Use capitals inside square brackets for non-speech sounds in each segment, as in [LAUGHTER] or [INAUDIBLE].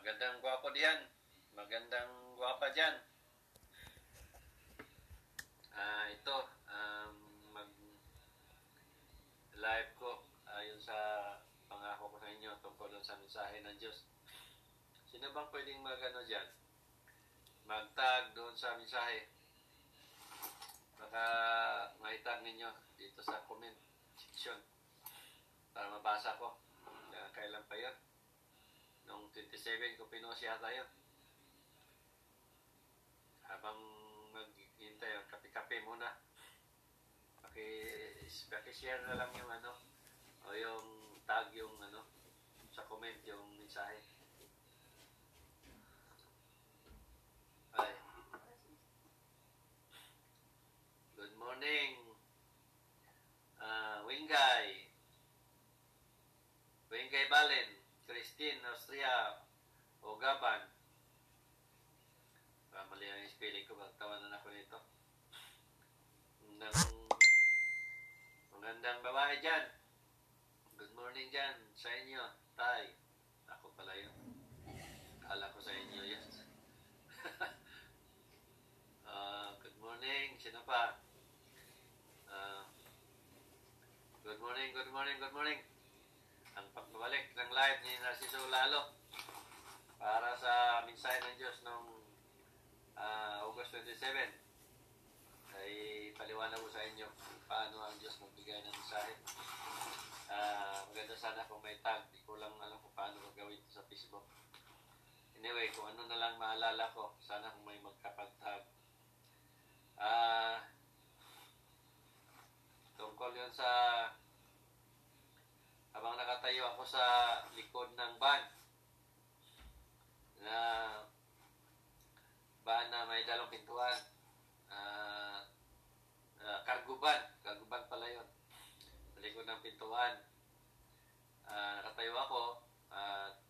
Magandang gwapo diyan. Magandang gwapa diyan. Ah, ito um, mag live ko ayon sa pangako ko sa inyo tungkol sa mensahe ng Diyos. Sino bang pwedeng magano diyan? Magtag doon sa mensahe. Baka maitag ninyo dito sa comment section para mabasa ko. Uh, kailan pa yun? Noong 27 ko pinost yata yun. Habang maghihintay, kape-kape muna. Paki, paki-share na lang yung ano, o yung tag yung ano, sa comment yung mensahe. Ay. Good morning. Uh, Wingay. Wingay Balen. Christine, Austria, o Gaban. Ah, mali ang spelling ko, magtawanan ako nito. Nang babae dyan. Good morning dyan sa inyo, Tay. Ako pala yun. Kala ko sa inyo yun. [LAUGHS] uh, good morning, sino pa? Uh, good morning, good morning, good morning ang pagbabalik ng live ni Narciso Lalo para sa mensahe ng Diyos noong uh, August 27 ay paliwanag ko sa inyo paano ang Diyos magbigay ng mensahe. Uh, maganda sana kung may tag. Di ko lang alam kung paano magawin sa Facebook. Anyway, kung ano na lang maalala ko, sana kung may magkapag-tag. Uh, tungkol yun sa habang nakatayo ako sa likod ng van na van na may dalong pintuan uh, cargo van cargo van pala yun sa pintuan uh, nakatayo ako at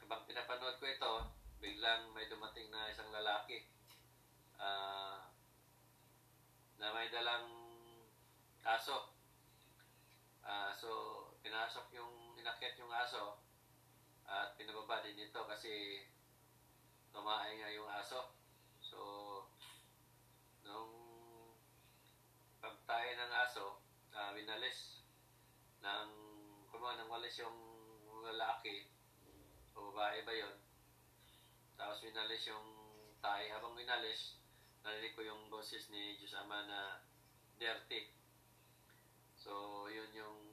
habang pinapanood ko ito biglang may dumating na isang lalaki. Uh, na may dalang aso. Uh, so pinasok yung, inakyat yung aso at pinababa din ito kasi tumaay nga yung aso. So, nung pagtayo ng aso, uh, winalis ng kumuha ng walis yung lalaki o babae ba yun. Tapos winalis yung tayo. Habang winalis, narinig ko yung boses ni Diyos Ama na dirty. So, yun yung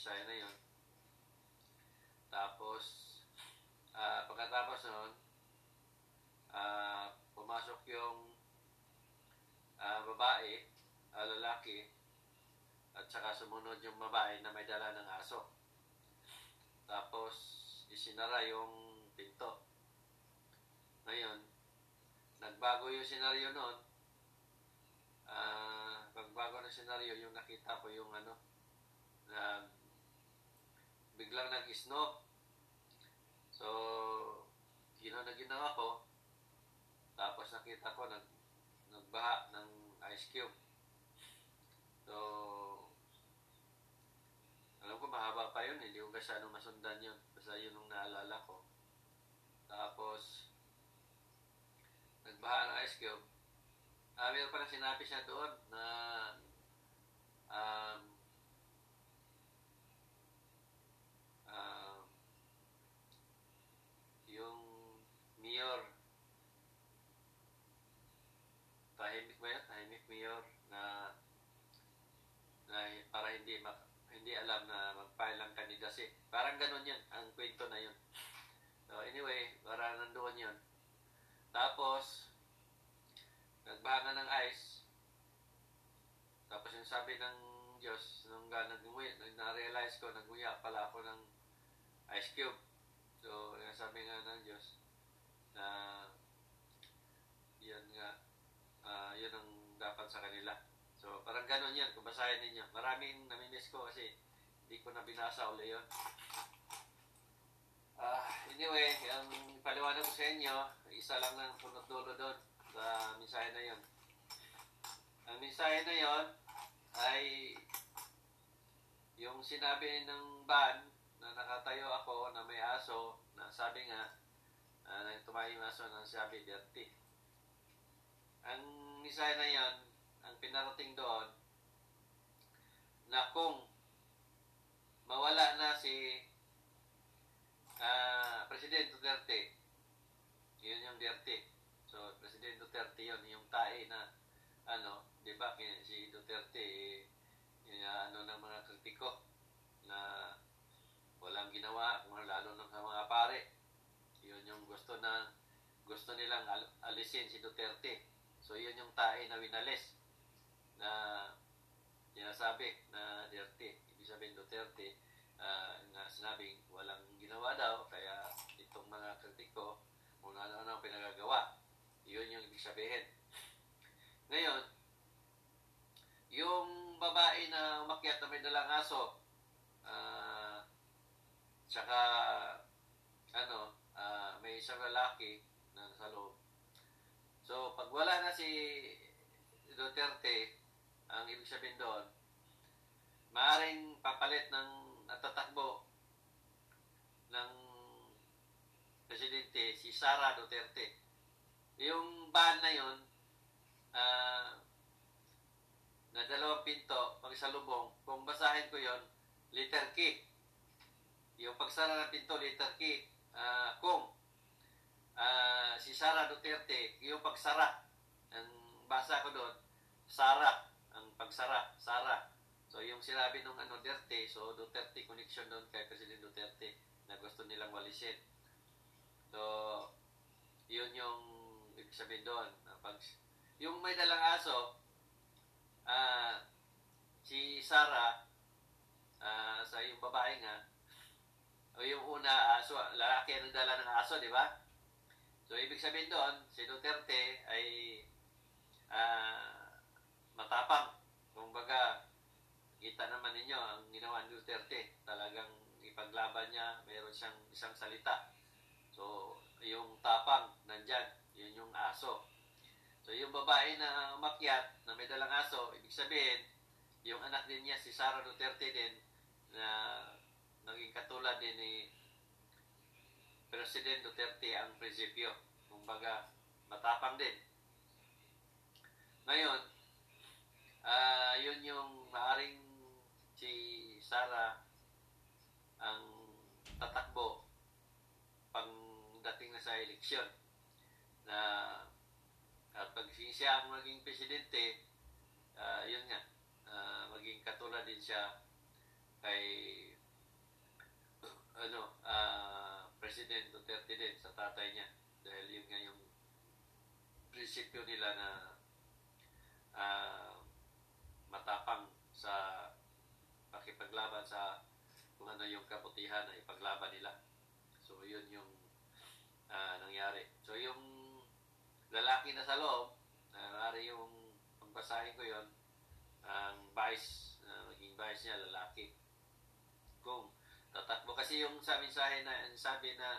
Bisaya na yon. Tapos, uh, pagkatapos noon, uh, pumasok yung uh, babae, uh, lalaki, at saka sumunod yung babae na may dala ng aso. Tapos, isinara yung pinto. Ngayon, nagbago yung senaryo noon. Uh, pagbago ng senaryo, yung nakita ko yung ano, na biglang nag-snow. So, ginawa na ginawa ko. Tapos nakita ko nag, nagbaha ng ice cube. So, alam ko mahaba pa yun. Hindi ko kasi ano masundan yun. Basta yun yung naalala ko. Tapos, nagbaha ng ice cube. Ah, meron pa na sinabi siya doon na um, uh, yung mayor tahimik ba yan? Tahimik mayor na na para hindi mak, hindi alam na mag-file ng kandidacy. Parang ganun yan, ang kwento na yun. So anyway, para nandoon yun. Tapos, nagbahangan ng ice. Tapos yung sabi ng Diyos, nung nag-uwi, na-realize ko, nag-uya pala ako ng ice cube. So, sabi nga ng Diyos na yan nga, uh, yun ang dapat sa kanila. Parang ganun yan, kung basahin ninyo. Maraming namimiss ko kasi hindi ko na binasa uli yun. Uh, anyway, ang paliwanag ko sa inyo, isa lang ng punot dulo doon sa mensahe na yon. Ang mensahe na yon ay yung sinabi ng ban na nakatayo ako na may aso na sabi nga uh, nang tumahimaso ng sabi dirty. Ang misaya na ang pinarating doon, na kung mawala na si uh, President Duterte, yun yung Duterte. So, President Duterte yun, yung tae na, ano, di ba, si Duterte, yung, ano ng mga kritiko, na walang ginawa, lalo ng mga pare. Yun yung gusto na, gusto nilang al- alisin si Duterte. So, yun yung tae na winalis, na sinasabi na Duterte. Ibig sabihin Duterte, uh, na sinabing walang ginawa daw, kaya itong mga kritiko, kung ano-ano ang pinagagawa. Yun yung ibig sabihin. Ngayon, yung babae na umakyat na may dalang aso, uh, tsaka, ano, uh, may isang lalaki na nasa loob. So, pag wala na si Duterte, ang ibig sabihin doon, maaring papalit ng natatakbo ng presidente si Sara Duterte. Yung ban na yun, uh, na dalawang pinto, pagsalubong, kung basahin ko yon letter K. Yung pagsara ng pinto, letter K. Uh, kung uh, si Sara Duterte, yung pagsara, ang basa ko doon, Sara, pagsara, Sara. So, yung sinabi nung ano, Duterte, so Duterte connection doon kay President Duterte na gusto nilang walisin. So, yun yung ibig sabihin doon. Pag, yung may dalang aso, uh, si Sara, uh, sa yung babae nga, o yung una, aso, lalaki ang nagdala ng aso, di ba? So, ibig sabihin doon, si Duterte ay uh, matapang. Kung baga, kita naman ninyo ang ginawa ni Duterte. Talagang ipaglaban niya, mayroon siyang isang salita. So, yung tapang, nandyan. Yun yung aso. So, yung babae na umakyat, na may dalang aso, ibig sabihin, yung anak din niya, si Sara Duterte din, na naging katulad din ni President Duterte ang prinsipyo. Kumbaga, matapang din. Ngayon, uh, yun yung maaring si Sara ang tatakbo sa eleksyon na at pag siya ang maging presidente uh, yun nga uh, maging katulad din siya kay [COUGHS] ano uh, President Duterte din sa tatay niya dahil yun nga yung prinsipyo nila na uh, matapang sa pakipaglaban sa kung ano yung kabutihan na ipaglaban nila. So, yun yung uh, nangyari. So, yung lalaki na sa loob, uh, yung pagbasahin ko yon ang vice, uh, maging vice niya, lalaki. Kung tatakbo. Kasi yung sa mensahe na sabi na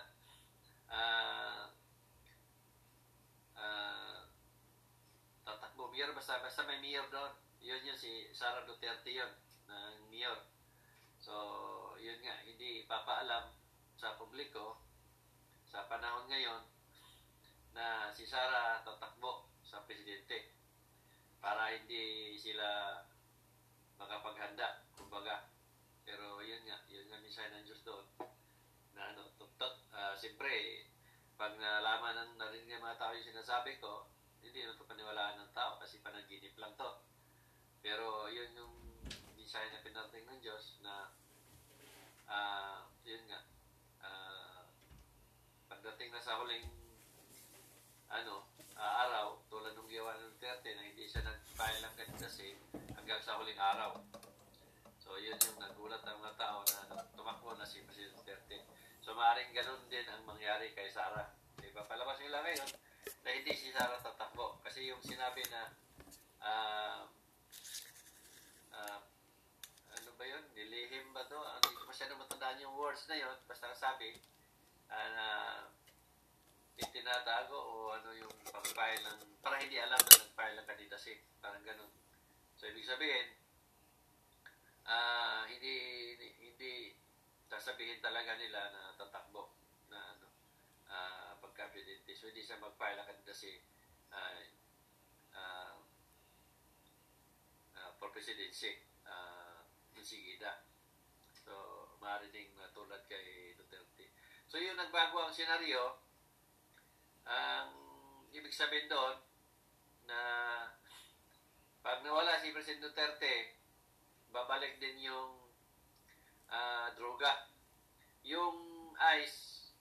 uh, uh, tatakbo mayor, basta, basta may mayor doon. Yun yun, si Sara Duterte yun ng mayor. So, yun nga, hindi ipapaalam sa publiko sa panahon ngayon na si Sara tatakbo sa presidente para hindi sila makapaghanda, kumbaga. Pero yun nga, yun nga minsan ng Diyos doon na ano, tutot. Uh, Siyempre, pag nalaman ng narinig ng mga tao yung sinasabi ko, hindi na ito paniwalaan ng tao kasi panaginip lang to. Pero yun yung mensahe na pinarating ng Diyos na uh, yun nga uh, pagdating na sa huling ano uh, araw tulad ng gawa ng Duterte na hindi siya nag-file ng kasi hanggang sa huling araw so yun yung nagulat ng mga tao na tumakbo na si President Duterte so maaaring ganun din ang mangyari kay Sara diba palabas nila ngayon na hindi si Sara tatakbo kasi yung sinabi na uh, uh, ba yun? Nilihim ba to? Ah, hindi ko masyado matandaan yung words na yun. Basta sabi, uh, na itinatago o ano yung pag-file ng, para hindi alam na nag-file ng candidacy. Parang ganun. So, ibig sabihin, uh, hindi, hindi, hindi sasabihin talaga nila na tatakbo na ano, uh, pagka siya mag-file candidacy uh, uh, uh, for presidency uh, insigida. So, maaari ding uh, tulad kay Duterte. So, yun nagbago ang senaryo. Ang ibig sabihin doon na pag nawala si President Duterte, babalik din yung uh, droga. Yung ice,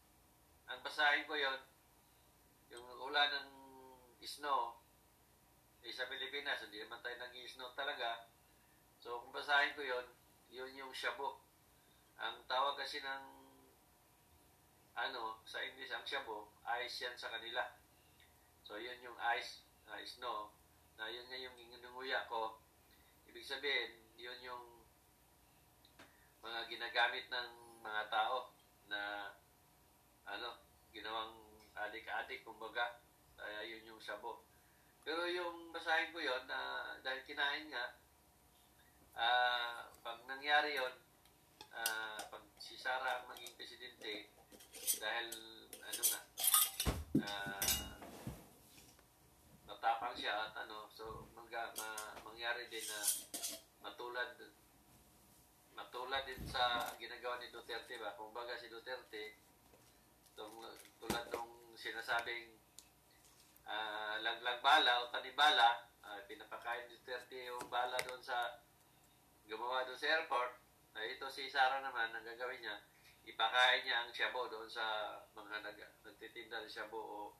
ang basahin ko yon yung ulan ng snow, eh, sa Pilipinas, hindi naman tayo nag snow talaga. So, kung basahin ko yon yun yung shabu. Ang tawag kasi ng ano, sa English, ang shabu, ice yan sa kanila. So, yun yung ice, uh, snow, na yun nga yung inununguya ko. Ibig sabihin, yun yung mga ginagamit ng mga tao na ano, ginawang adik-adik, kumbaga, kaya yun yung sabo. Pero yung basahin ko yon na dahil kinain nga, uh, pag nangyari yon uh, pag si Sara ang maging presidente, dahil ano nga, uh, matapang siya at ano, so mga, ma, mangyari din na matulad matulad din sa ginagawa ni Duterte ba? Kung baga si Duterte, tung, tulad nung sinasabing uh, laglag bala o tanibala, uh, pinapakain ni Duterte yung bala doon sa gumawa doon sa airport. Uh, ito si Sara naman, ang gagawin niya, ipakain niya ang shabu doon sa mga nag, nagtitinda ng shabu o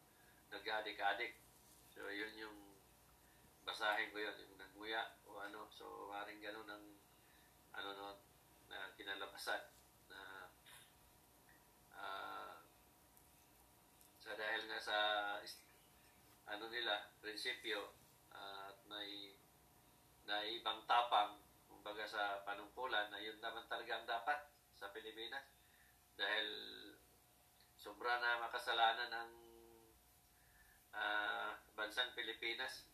nag-adik-adik. So, yun yung basahin ko yun, yung nagmuya o ano. So, maring ganun ang ano noon na kinalabasan na uh, sa dahil nga sa ano nila, prinsipyo at uh, may na ibang tapang kumbaga sa panungkulan na yun naman talaga ang dapat sa Pilipinas dahil sobra na makasalanan ng uh, bansang Pilipinas.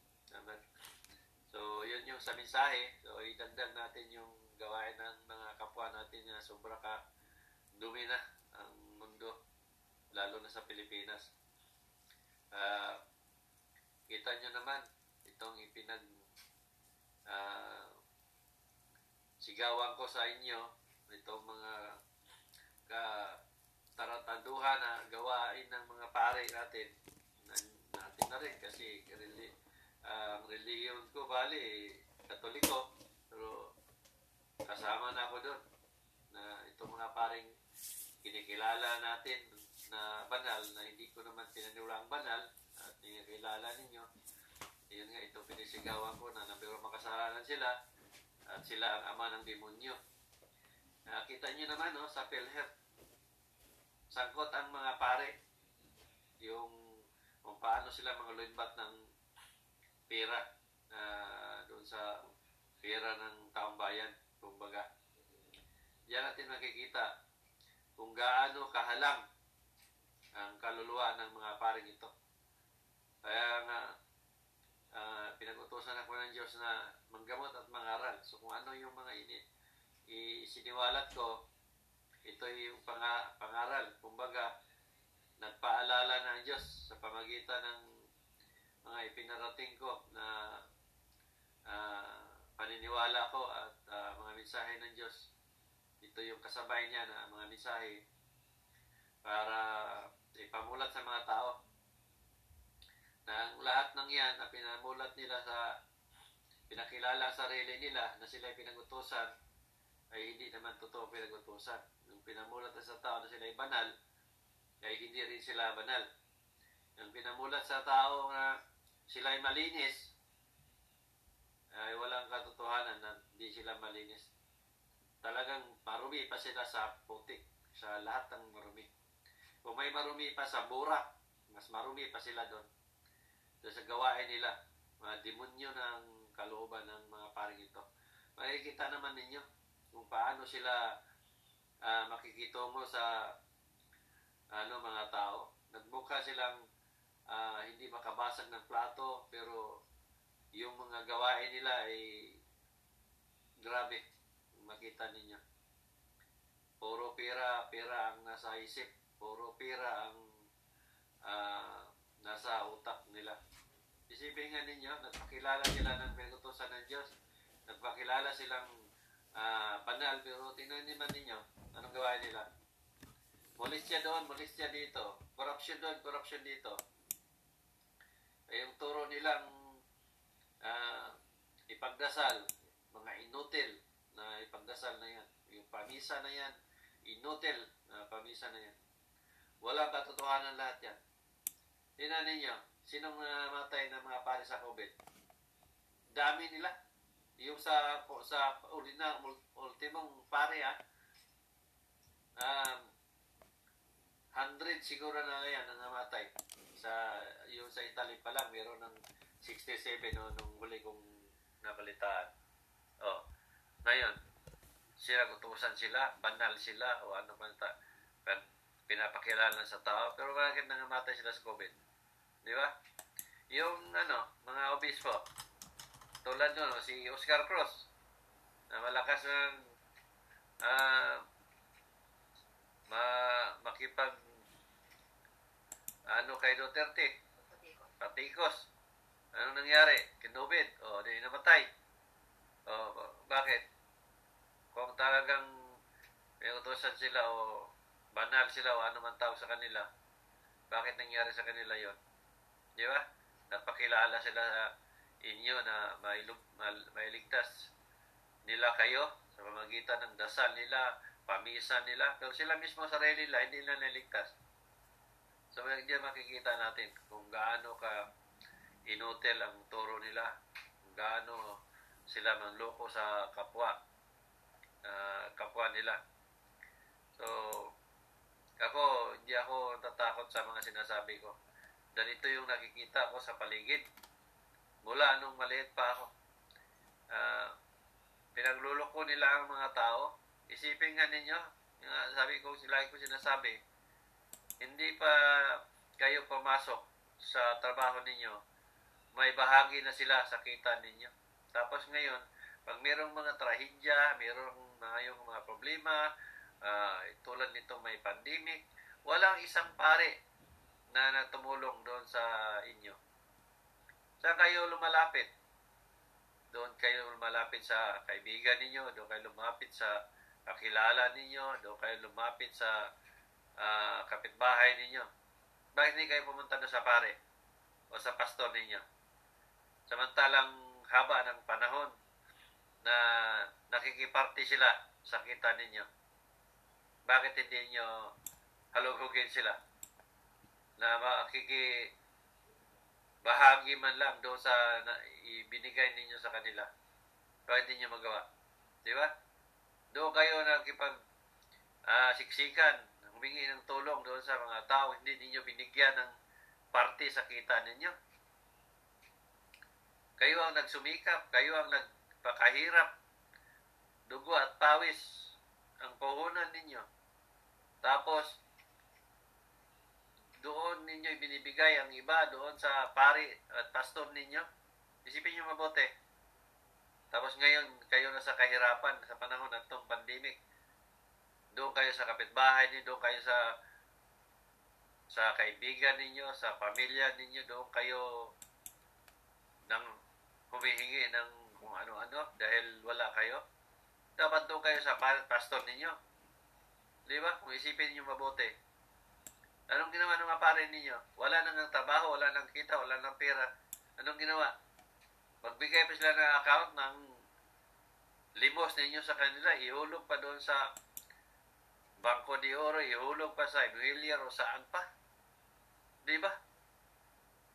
So, yun yung sa mensahe. So, idagdag natin yung gawain ng mga kapwa natin na sobra ka dumi na ang mundo, lalo na sa Pilipinas. Uh, kita nyo naman, itong ipinag uh, sigawan ko sa inyo, itong mga ka tarataduhan na gawain ng mga pare natin na rin kasi reli, uh, ang reliyon ko bali katoliko pero kasama na ako doon na itong mga paring kinikilala natin na banal na hindi ko naman pinaniwalang banal at kinikilala ninyo. Yun nga ito pinisigawan ko na nabiro makasalanan sila at sila ang ama ng demonyo. Nakita nyo naman no, sa PhilHealth sangkot ang mga pare yung kung paano sila mga ng pera uh, doon sa pera ng taong bayan, kumbaga. Diyan natin makikita kung gaano kahalang ang kaluluwa ng mga paring ito. Kaya nga, uh, pinag-utosan ako ng Diyos na manggamot at mangaral. So kung ano yung mga ini isiniwalat ko, ito yung pang- pangaral. Kumbaga, nagpaalala ng Diyos sa pamagitan ng mga ipinarating ko na uh, paniniwala ko at uh, mga mensahe ng Diyos. Ito yung kasabay niya na mga mensahe para ipamulat sa mga tao na ang lahat ng yan na pinamulat nila sa pinakilala sa sarili nila na sila pinagutusan ay hindi naman totoo pinagutusan yung pinamulat sa tao na sila ay banal, ay hindi rin sila banal. Yung pinamulat sa tao na sila ay malinis, ay walang katotohanan na hindi sila malinis. Talagang marumi pa sila sa putik, sa lahat ng marumi. Kung may marumi pa sa burak, mas marumi pa sila doon. Doon sa gawain nila, mga demonyo ng kalooban ng mga paring ito. Makikita naman ninyo kung paano sila uh, makikita mo sa ano mga tao. Nagmukha silang uh, hindi makabasag ng plato pero yung mga gawain nila ay grabe makita ninyo. Puro pera, pera ang nasa isip. Puro pera ang uh, nasa utak nila. Isipin nga ninyo, nagpakilala sila ng pinag-utosan ng Diyos. Nagpakilala silang ah, banal, pero tingnan naman ninyo, anong gawain nila? Molestya doon, molestya dito. Corruption doon, corruption dito. Eh, yung turo nilang ah, ipagdasal, mga inutil na ipagdasal na yan. Yung pamisa na yan, inutil na pamisa na yan. Walang katotohanan lahat yan. Tingnan ninyo, sinong namatay ng mga pare sa COVID? Dami nila. Yung sa sa ulina, ultimong pare ah, um, 100 siguro na yan ang namatay. Sa, yung sa Italy pa lang, meron ng 67 no, nung huli kong nabalitaan. Oh. Ngayon, sila kutusan sila, banal sila, o ano man ta, pinapakilala sa tao, pero bakit nangamatay sila sa COVID? Di ba? Yung ano, mga obispo, tulad nun, no, si Oscar Cruz, na malakas ng ah, ma makipag ano kay Duterte, patikos. Ano nangyari? Kinubid. O, di namatay. O, bakit? Kung talagang may utosan sila o banal sila o ano man tawag sa kanila, bakit nangyari sa kanila yon? Di ba? Napakilala sila sa inyo na mailug, mailigtas nila kayo sa pamagitan ng dasal nila, pamisan nila, pero sila mismo sarili nila, hindi nila naligtas. So, diyan makikita natin kung gaano ka inutil ang turo nila, gaano sila manloko sa kapwa, ah, kapwa nila. So, ako, hindi ako tatakot sa mga sinasabi ko. Dahil ito yung nakikita ko sa paligid. Mula nung maliit pa ako. Ah, pinagluloko nila ang mga tao. Isipin nga ninyo, yung sabi ko, lagi ko sinasabi, hindi pa kayo pumasok sa trabaho ninyo, may bahagi na sila sa kita ninyo. Tapos ngayon, pag mayroong mga trahedya, mayroong mga yung mga problema, ah, tulad nito may pandemic, walang isang pare na natumulong doon sa inyo. Saan kayo lumalapit? Doon kayo lumalapit sa kaibigan ninyo, doon kayo lumapit sa kakilala ninyo, doon kayo lumapit sa ah, kapitbahay ninyo. Bakit hindi kayo pumunta doon sa pare o sa pastor ninyo? Samantalang haba ng panahon na nakikiparte sila sa kita ninyo. Bakit hindi nyo halugugin sila? Na makiki bahagi man lang doon sa na, ibinigay ninyo sa kanila. Bakit hindi nyo magawa? Di ba? Doon kayo nakipag ah, siksikan, humingi ng tulong doon sa mga tao, hindi ninyo binigyan ng parte sa kita ninyo. Kayo ang nagsumikap, kayo ang nagpakahirap, dugo at pawis ang puhunan ninyo. Tapos, doon ninyo ibinibigay ang iba doon sa pari at pastor ninyo. Isipin nyo mabuti. Tapos ngayon, kayo na sa kahirapan sa panahon ng itong pandemic. Doon kayo sa kapitbahay ninyo, doon kayo sa sa kaibigan ninyo, sa pamilya ninyo, doon kayo nang humihingi ng kung ano-ano dahil wala kayo. Dapat doon kayo sa pa- pastor ninyo. Di ba? Kung isipin niyo mabuti. Anong ginawa ng mga pare ninyo? Wala nang ng trabaho, wala nang kita, wala nang pera. Anong ginawa? Magbigay pa sila ng account ng limos ninyo sa kanila, ihulog pa doon sa Bangko de Oro, ihulog pa sa Emilia o saan pa. Di ba?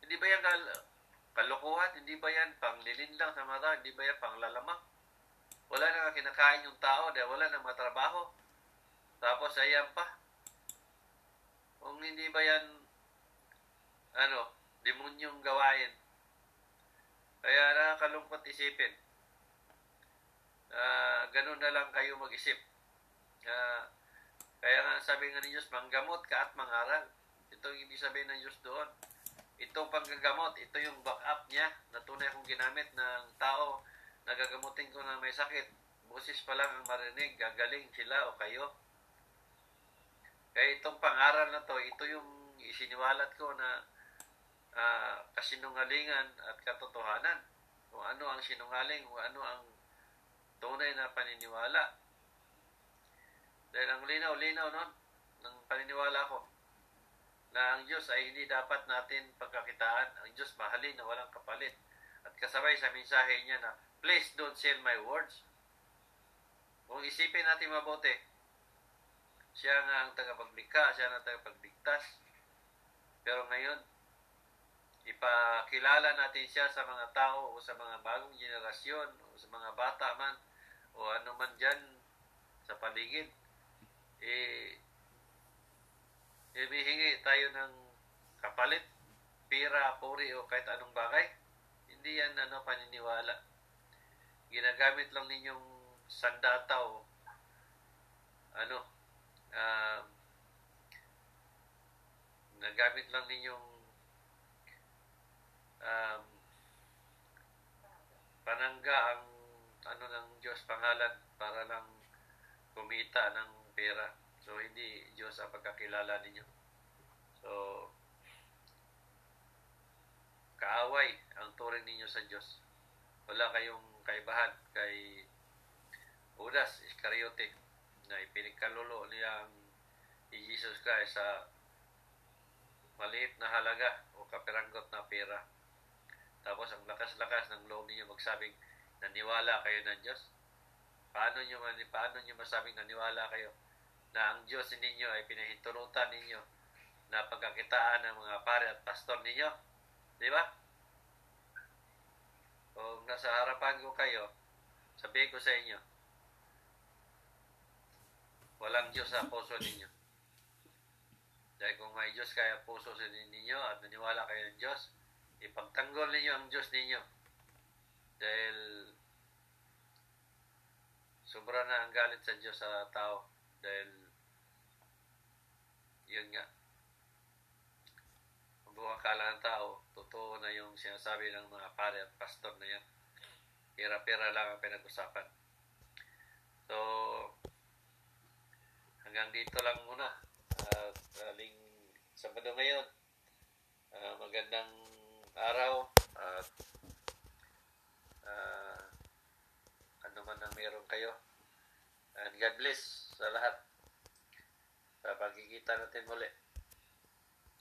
Hindi ba kal- kalokohan? Hindi ba yan panglilin lang sa mata? Hindi ba yan panglalamang? Wala na kinakain yung tao dahil wala nang matrabaho. Tapos ayan pa. Kung hindi ba yan, ano, demonyong gawain. Kaya nakakalungkot isipin. Ah, ganun na lang kayo mag-isip. Ah, kaya nga sabi nga ni Diyos, manggamot ka at mangaral. Ito ang ibig sabihin ng Diyos doon. Itong panggagamot, ito yung backup niya na tunay akong ginamit ng tao na gagamutin ko na may sakit. Busis pa lang ang marinig, gagaling sila o kayo. Kaya itong pangaral na to, ito yung isiniwalat ko na ah, kasinungalingan at katotohanan. Kung ano ang sinungaling, kung ano ang tunay na paniniwala. Dahil ang linaw-linaw nun, ng paniniwala ko, na ang Diyos ay hindi dapat natin pagkakitaan. Ang Diyos mahalin na walang kapalit. At kasabay sa mensahe niya na, Please don't sell my words. Kung isipin natin mabuti, siya nga ang tagapaglikha, siya ang tagapagligtas. Pero ngayon, ipakilala natin siya sa mga tao o sa mga bagong generasyon o sa mga bata man o ano man dyan sa paligid. Eh, Himihingi tayo ng kapalit, pira, puri o kahit anong bagay. Hindi yan ano paniniwala. Ginagamit lang ninyong sandata o ano, um, nagamit lang ninyong um, panangga ang ano ng Diyos pangalan para lang kumita ng pera. So, hindi Diyos ang pagkakilala ninyo. So, kaaway ang turing ninyo sa Diyos. Wala kayong kaibahan kay Judas Iscariote na ipinagkalulo niya ang Jesus Christ sa maliit na halaga o kapiranggot na pera. Tapos ang lakas-lakas ng loob ninyo magsabing naniwala kayo ng Diyos. Paano nyo, paano nyo masabing naniwala kayo na ang Diyos ninyo ay pinahintulutan ninyo na pagkakitaan ng mga pare at pastor ninyo? Di ba? Kung nasa harapan ko kayo, sabihin ko sa inyo, walang Diyos sa puso ninyo. Dahil kung may Diyos kaya puso sa ninyo at naniwala kayo ng Diyos, ipagtanggol ninyo ang Diyos ninyo. Dahil sobra na ang galit sa Diyos sa tao. Dahil yun nga, ang buong ng tao, totoo na yung sinasabi ng mga pare at pastor na yan. Pera-pera lang ang pinag-usapan. So, hanggang dito lang muna. At aling Sabado ngayon. Ah, magandang araw at ah, ano man ang meron kayo. And God bless sa lahat. Sa pagkikita natin muli.